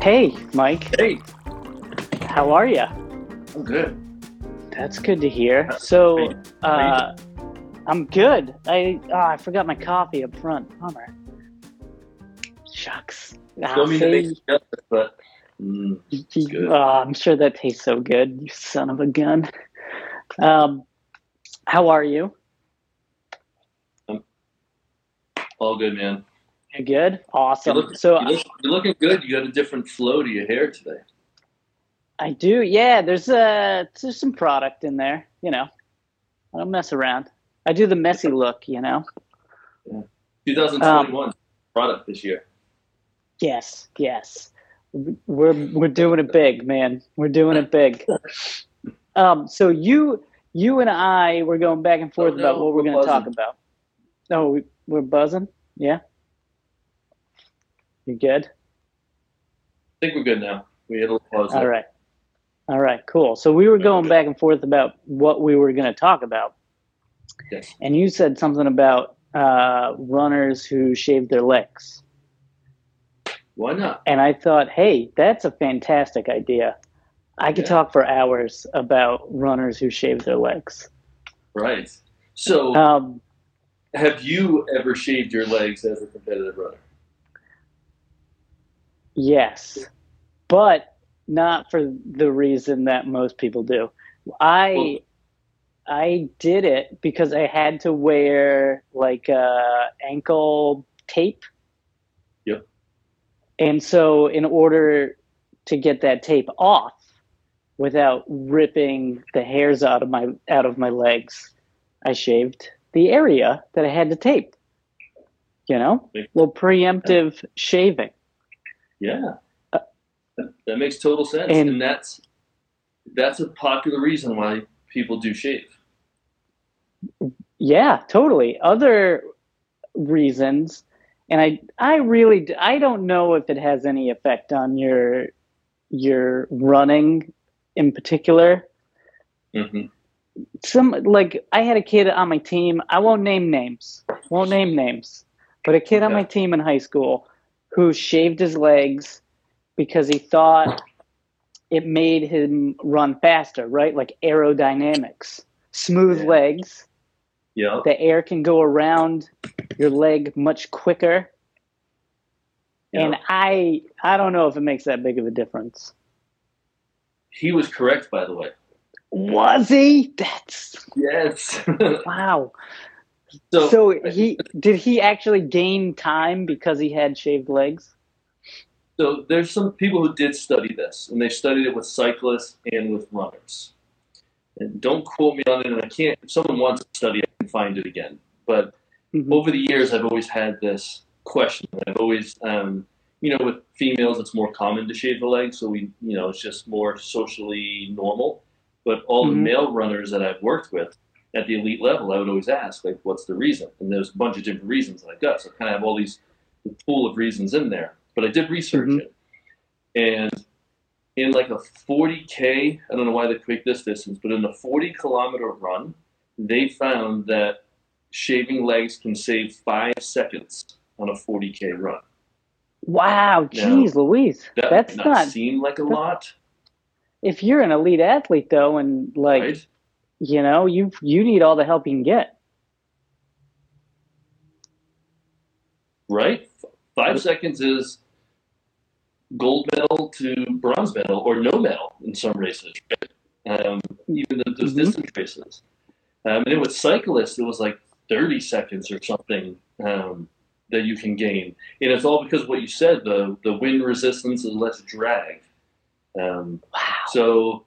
Hey, Mike. Hey, How are you? I'm good. That's good to hear. So, uh, I'm good. I oh, I forgot my coffee up front. Bummer. Shucks. Mean to make see? but mm, oh, I'm sure that tastes so good. You son of a gun. Um, how are you? I'm all good, man. You good? Awesome. look, so you look, you're looking good. You got a different flow to your hair today. I do. Yeah, there's a there's some product in there. You know, I don't mess around. I do the messy look. You know. 2021 Um, product this year. Yes, yes. We're we're doing it big, man. We're doing it big. Um, so you you and I were going back and forth Oh, about what we're we're going to talk about. Oh, we, we're buzzing. Yeah. You good? I think we're good now. We hit a little pause. All right. All right. Cool. So we were going back and forth about what we were going to talk about, Yes. and you said something about uh, runners who shave their legs. Why not? And I thought, hey, that's a fantastic idea. I could Yeah. talk for hours about runners who shave their legs. Right. So, Um, have you ever shaved your legs as a competitive runner? Yes, but not for the reason that most people do. I Well- I did it because I had to wear like uh, ankle tape. Yep. And so, in order to get that tape off without ripping the hairs out of my out of my legs, I shaved the area that I had to tape. You know, Make- little preemptive shaving. Yeah. That, that makes total sense. And- And, that's that's a popular reason why people do shave. Yeah, totally. Other reasons, and I I really I don't know if it has any effect on your your running in particular. hmm Some like I had a kid on my team. I won't name names. Won't name names. But a kid on my team in high school who shaved his legs because he thought it made him run faster, right? Like aerodynamics. Smooth Yeah. legs Yeah. the air can go around your leg much quicker yeah. and i i don't know if it makes that big of a difference he was correct, by the way. was he that's Yes. wow so, so he did he actually gain time because he had shaved legs So there's some people who did study this, and they studied it with cyclists and with runners. And don't quote me on it, and I can't. If someone wants to study, it, I can find it again. But Mhm. over the years, I've always had this question. I've always, um, you know, with females, it's more common to shave the legs, so we, you know, it's just more socially normal. But all Mhm. the male runners that I've worked with at the elite level, I would always ask, like, what's the reason? And there's a bunch of different reasons that I got. So I kind of have all these the pool of reasons in there. But I did research Mhm. it, and in like a 40k, I don't know why they picked this distance, but in a 40 kilometer run, they found that shaving legs can save five seconds on a 40k run. wow geez louise That that's not, not seem like a lot, if you're an elite athlete though and like right? You know you you need all the help you can get Right? Five seconds is gold medal to bronze medal or no medal in some races, right? Um, even th- those Mhm. distance races. Um, and then with cyclists, it was like 30 seconds or something um, that you can gain. And it's all because of what you said the, the wind resistance is less drag. Um, wow so,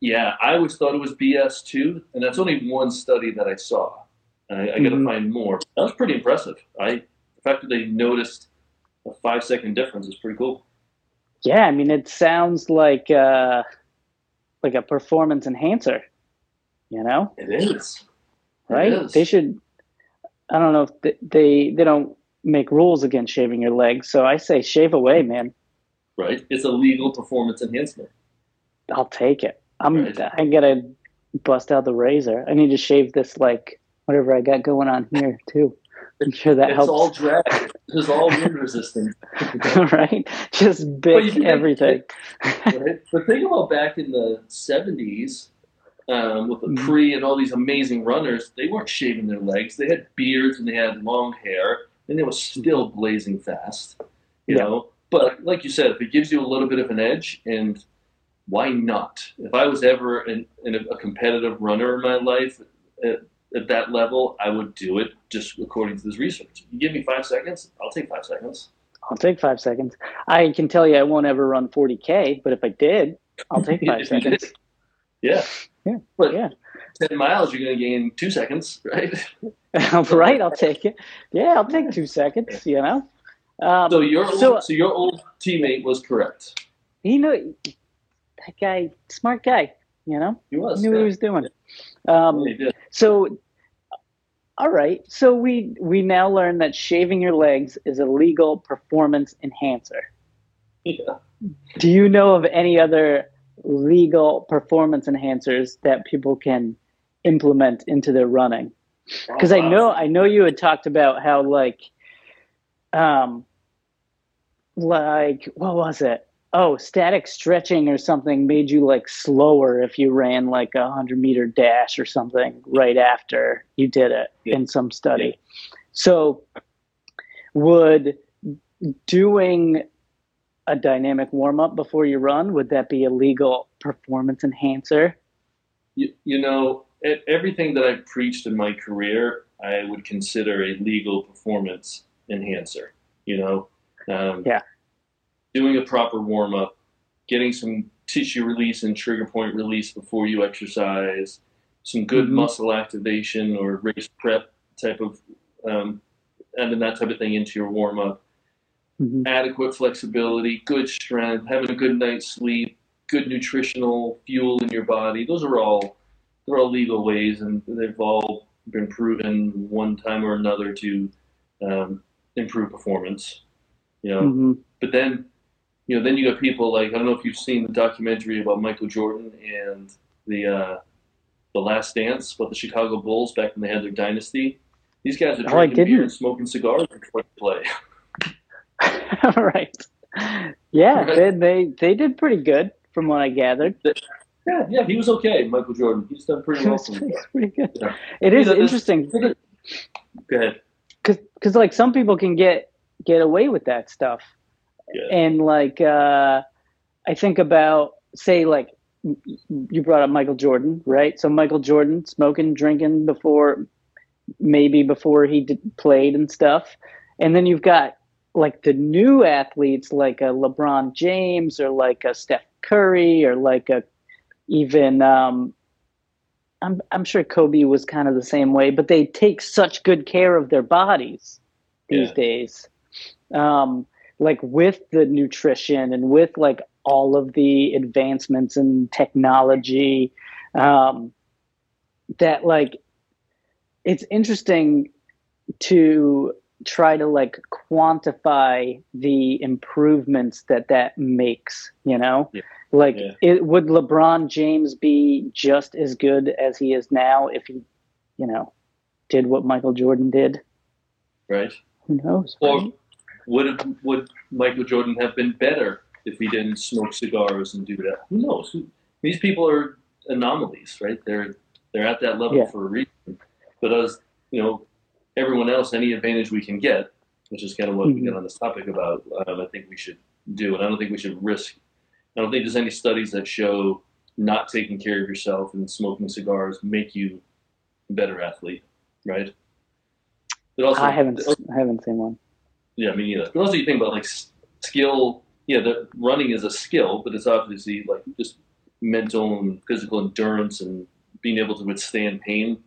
yeah, I always thought it was BS too, and that's only one study that I saw. I, I got to find more. That was pretty impressive. I the fact that they noticed a five second difference is pretty cool. yeah i mean it sounds like uh like a performance enhancer you know It is right? is. They should. I don't know if they, they they don't make rules against shaving your legs, so I say shave away, man. right. It's a legal performance enhancement. I'll take it. I'm. Right. I gotta bust out the razor. I need to shave this like whatever I got going on here too. I'm sure that it's helps. all drag. It's all wind resistant. right? Just big everything. right? But think about back in the '70s um, with the Mhm. pre and all these amazing runners. They weren't shaving their legs. They had beards and they had long hair, and they were still blazing fast. You Yeah. know, but like you said, if it gives you a little bit of an edge, and why not? If I was ever in, in a, a competitive runner in my life at, at that level, I would do it just according to this research. You give me five seconds, I'll take five seconds. I'll take five seconds. I can tell you I won't ever run 40K, but if I did, I'll take five If you did. seconds. Yeah. Yeah. But Yeah. 10 miles, you're going to gain two seconds, right? right? I'll take it. Yeah, I'll take two seconds, you know? Um, So your old, So- so, your old teammate was correct. you know, that guy, smart guy, you know? He was. knew what he was doing. Um, Yeah. So, all right. So we we now learn that shaving your legs is a legal performance enhancer. Yeah. Do you know of any other legal performance enhancers that people can implement into their running? Because Oh, I know I know you had talked about how like, um, like what was it? Oh, static stretching or something made you like slower if you ran like a hundred meter dash or something right after you did it Yeah. in some study. So, would doing a dynamic warm up before you run would that be a legal performance enhancer? You, you know, everything that I've preached in my career, I would consider a legal performance enhancer. You know, um, Yeah. Doing a proper warm up, getting some tissue release and trigger point release before you exercise, some good Mhm. muscle activation or race prep type of, um, adding that type of thing into your warm up. Mhm. adequate flexibility, good strength, having a good night's sleep, good nutritional fuel in your body. Those are all they're all legal ways, and they've all been proven one time or another to um, improve performance. You know, Mhm. but then you know then you got people like I don't know if you've seen the documentary about Michael Jordan and the uh, the Last Dance about the Chicago Bulls back when they had their dynasty. These guys are Oh, drinking beer didn't. and smoking cigars before they play. right. Yeah, they, they they did pretty good from what I gathered. Yeah, yeah, he was okay, Michael Jordan. He's done pretty well. pretty, good. Yeah. It is interesting Go ahead. because like some people can get get away with that stuff, Yeah. and like uh, I think about say like you brought up Michael Jordan, right? So Michael Jordan smoking, drinking before maybe before he did, played and stuff, and then you've got like the new athletes like a LeBron James or like a Steph Curry or like a even um, I'm I'm sure Kobe was kind of the same way, but they take such good care of their bodies these Yeah. days. Um, like with the nutrition and with like all of the advancements in technology, um, that like it's interesting to try to like quantify the improvements that that makes, you know? Yeah. Like, Yeah. it, would LeBron James be just as good as he is now if he, you know, did what Michael Jordan did? Right. Who knows? Right? Would would Michael Jordan have been better if he didn't smoke cigars and do that? Who knows? These people are anomalies, right? They're they're at that level Yeah. for a reason. But as you know, everyone else, any advantage we can get, which is kind of what we Mhm. get on this topic about, um, I think we should do, and I don't think we should risk. I don't think there's any studies that show not taking care of yourself and smoking cigars make you a better athlete, right? But also, I haven't, I haven't seen one. Yeah, me neither. But also, you think about like skill. Yeah, the running is a skill, but it's obviously like just mental and physical endurance and being able to withstand pain.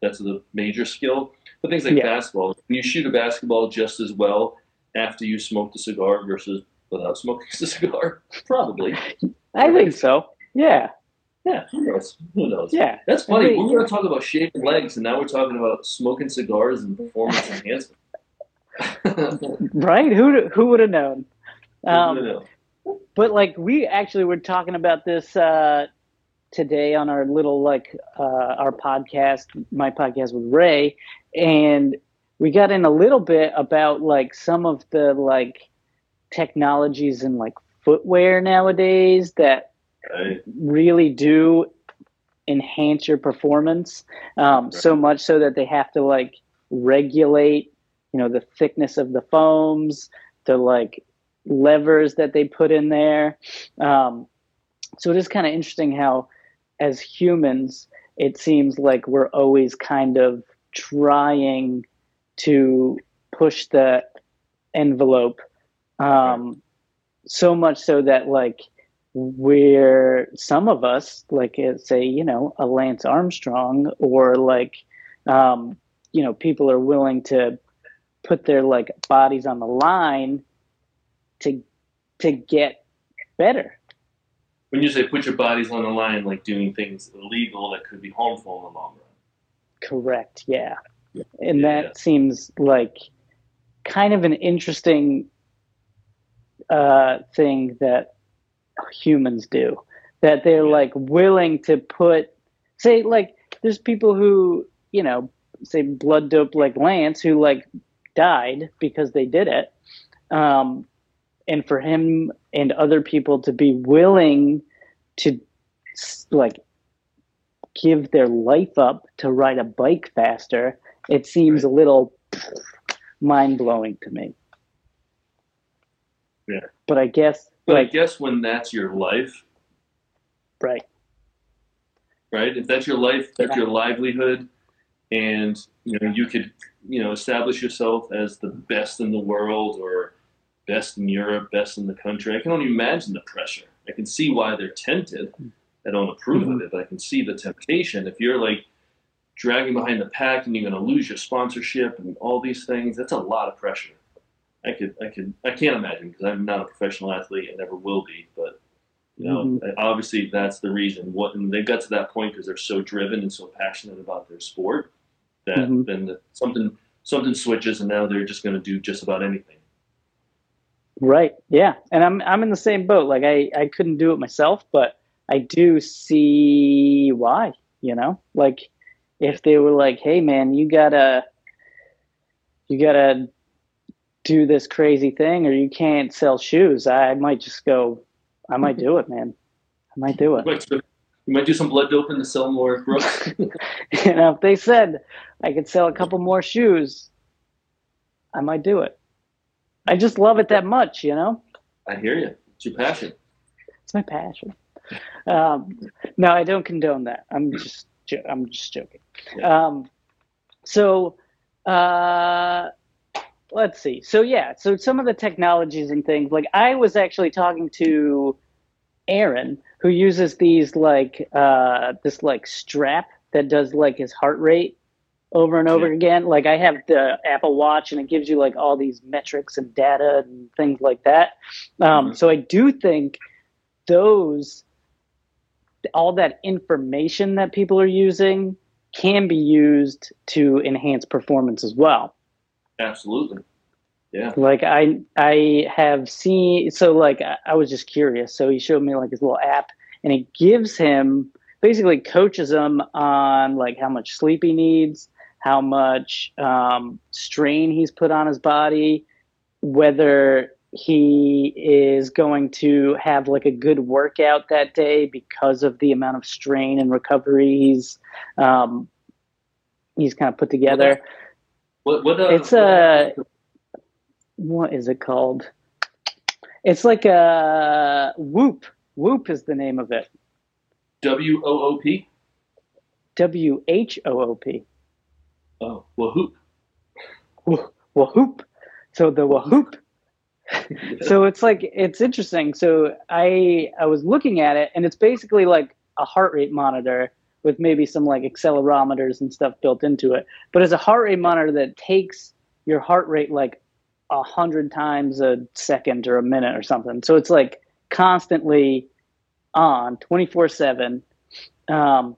That's the major skill. But things like Yeah. basketball, can you shoot a basketball just as well after you smoked a cigar versus without smoking a cigar? Probably. I think so. Yeah, Yeah. Who knows? Who knows? yeah. That's funny. Wait. We were going to talk about shaving legs, and now we're talking about smoking cigars and performance enhancement. Right? Who who would have known? Um, but like we actually were talking about this uh, today on our little like uh, our podcast, my podcast with Ray, and we got in a little bit about like some of the like technologies and like footwear nowadays that Right. really do enhance your performance um, so much so that they have to like regulate you know the thickness of the foams the like levers that they put in there. Um, so it is kind of interesting how as humans it seems like we're always kind of trying to push the envelope um, so much so that like where some of us like uh, say you know a lance armstrong or like um, you know people are willing to put their like bodies on the line to to get better When you say put your bodies on the line, like doing things illegal that could be harmful in the long run. correct yeah and Yeah. that seems like kind of an interesting uh, thing that humans do that they're Yeah. like willing to put say like there's people who you know say blood dope like lance who like died because they did it um, and for him and other people to be willing to like give their life up to ride a bike faster it seems a little mind-blowing to me Yeah. but i guess But I guess when that's your life, right right? If that's your life, that's Yeah. your livelihood, and you know you could you know establish yourself as the best in the world or best in Europe, best in the country. I can only imagine the pressure. I can see why they're tempted. I don't approve of mm-hmm. it, but I can see the temptation. If you're like dragging behind the pack and you're going to lose your sponsorship and all these things, that's a lot of pressure. I could, I could, I can't imagine because I'm not a professional athlete and never will be. But you know, mm-hmm. obviously that's the reason. What and they got to that point because they're so driven and so passionate about their sport that Mhm. then the, something something switches and now they're just going to do just about anything. Right. Yeah. And I'm I'm in the same boat. Like I I couldn't do it myself, but I do see why, you know? Like if they were like, "Hey man, you got to you got to do this crazy thing or you can't sell shoes." I might just go I might do it, man. I might do it. You might do some blood doping to sell more growth. you know, if they said I could sell a couple more shoes, I might do it. I just love it that much, you know? I hear you. It's your passion. It's my passion. Um, no, I don't condone that. I'm just, jo- I'm just joking. Um, so, uh, let's see. So yeah, so some of the technologies and things like I was actually talking to Aaron, who uses these like uh, this like strap that does like his heart rate over and over Yeah. again. Like I have the Apple Watch, and it gives you like all these metrics and data and things like that. Um, Mhm. So I do think those all that information that people are using can be used to enhance performance as well Absolutely. Yeah. like i i have seen so like I, I was just curious so he showed me like his little app and it gives him basically coaches him on like how much sleep he needs how much um, strain he's put on his body whether he is going to have like a good workout that day because of the amount of strain and recovery he's um, he's kind of put together What? What? Uh, It's a- what is it called? It's like a Whoop. Whoop is the name of it. W O O P. W H O O P. Oh, Whoop. Whoop. So the Whoop. So it's like it's interesting. So I I was looking at it, and it's basically like a heart rate monitor with maybe some like accelerometers and stuff built into it. But it's a heart rate monitor that takes your heart rate like a hundred times a second or a minute or something. So it's like constantly on 24 seven. Um,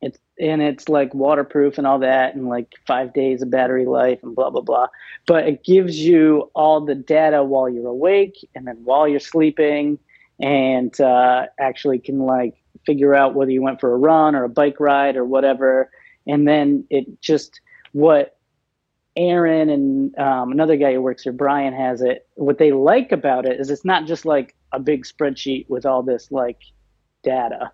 it's, and it's like waterproof and all that and like five days of battery life and blah, blah, blah. But it gives you all the data while you're awake and then while you're sleeping and, uh, actually can like figure out whether you went for a run or a bike ride or whatever. And then it just, what Aaron and um, another guy who works here, Brian, has it. What they like about it is it's not just like a big spreadsheet with all this like data.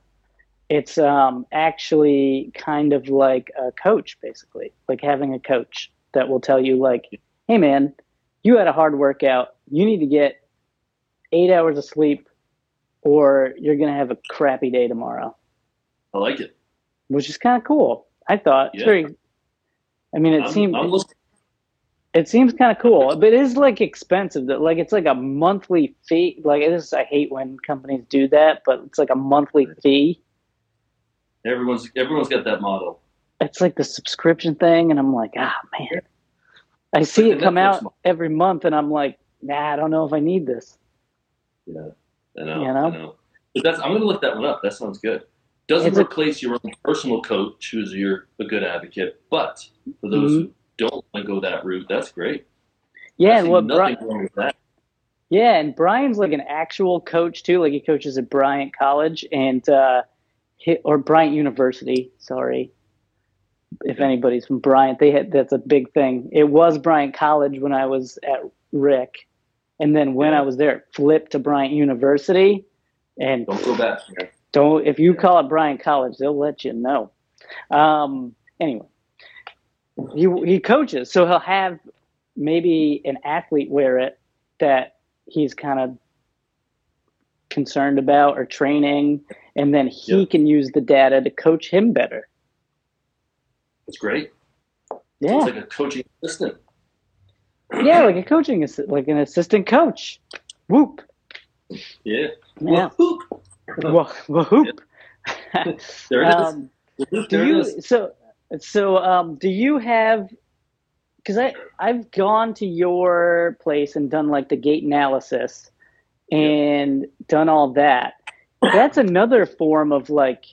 It's um, actually kind of like a coach, basically, like having a coach that will tell you, like, hey, man, you had a hard workout. You need to get eight hours of sleep, or you're going to have a crappy day tomorrow, I like it. which is kind of cool. I thought. Yeah. very, I mean, it I'm, seemed I'm listening. It seems kind of cool, but it is like expensive. That like it's like a monthly fee. Like it is, I hate when companies do that, but it's like a monthly fee. Everyone's everyone's got that model. It's like the subscription thing, and I'm like, ah man. I see it come out model. every month, and I'm like, nah, I don't know if I need this. Yeah, I know. You know? I know. But that's I'm gonna look that one up. That sounds good. Doesn't It's a- replace your own personal coach, who's your a good advocate. But for those who don't want to go that route, that's great. Yeah, what nothing Brian, wrong with that. yeah, and Brian's like an actual coach too. Like he coaches at Bryant College and uh, or Bryant University. Sorry, if anybody's from Bryant, they had that's a big thing. It was Bryant College when I was at RIC, and then when Yeah. I was there, it flipped to Bryant University. And Don't go back. don't if you call it Bryant College, they'll let you know. Um, anyway, he he coaches, so he'll have maybe an athlete wear it that he's kind of concerned about or training, and then he can use the data to coach him better. It's great. Yeah, It's like a coaching assistant. yeah, like a coaching assi- like an assistant coach. Whoop. Yeah. Yeah. Whoop. Wha- Whoop. There it is. Um, Whoop, do it you is. so so um do you have because i i've gone to your place and done like the gait analysis and done all that that's another form of like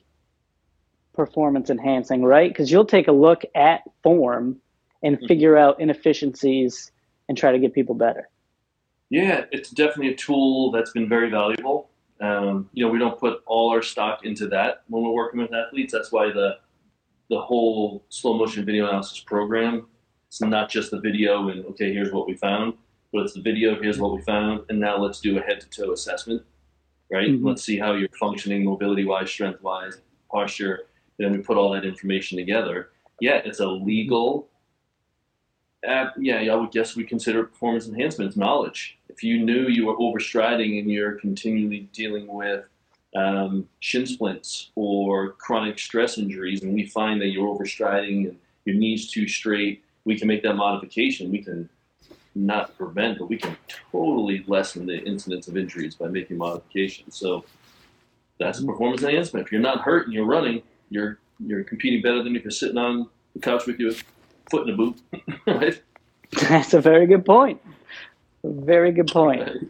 performance enhancing right because you'll take a look at form and Mhm. figure out inefficiencies and try to get people better Yeah, it's definitely a tool that's been very valuable. Um, you know, we don't put all our stock into that when we're working with athletes. That's why the the whole slow motion video analysis program. It's not just the video and okay, here's what we found, but it's the video. Here's what we found, and now let's do a head to toe assessment. Right? Mhm. Let's see how you're functioning, mobility wise, strength wise, posture. Then we put all that information together. Yeah, it's a legal uh, yeah, I would guess we consider performance enhancements knowledge. If you knew you were overstriding and you're continually dealing with um, shin splints or chronic stress injuries, and we find that you're overstriding and your knees too straight, we can make that modification. We can not prevent, but we can totally lessen the incidence of injuries by making modifications. So that's a performance enhancement. If you're not hurt and you're running, you're you're competing better than if you're sitting on the couch with your foot in a boot, right? that's a very good point very good point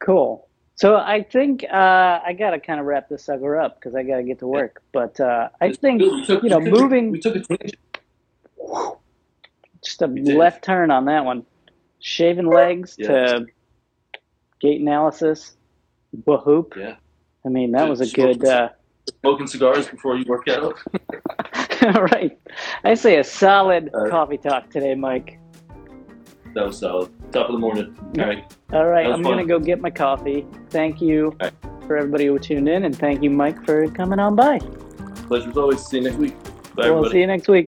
Cool. So I think uh, I gotta kind of wrap this sucker up because I gotta get to work. But uh, I think took- you know we moving We took a tangent. just a left turn on that one, shaving legs Yes. to gait analysis, whoop. Yeah. I mean that Good was a good. Uh, Smoking cigars before you work out. right. I say a solid Uh, coffee talk today, Mike. That was solid. Top of the morning. All right. All right, I'm gonna go get my coffee. Thank you All for everybody who tuned in, and thank you, Mike, for coming on by. Pleasure as always. See you next week. Bye, we'll everybody. see you next week.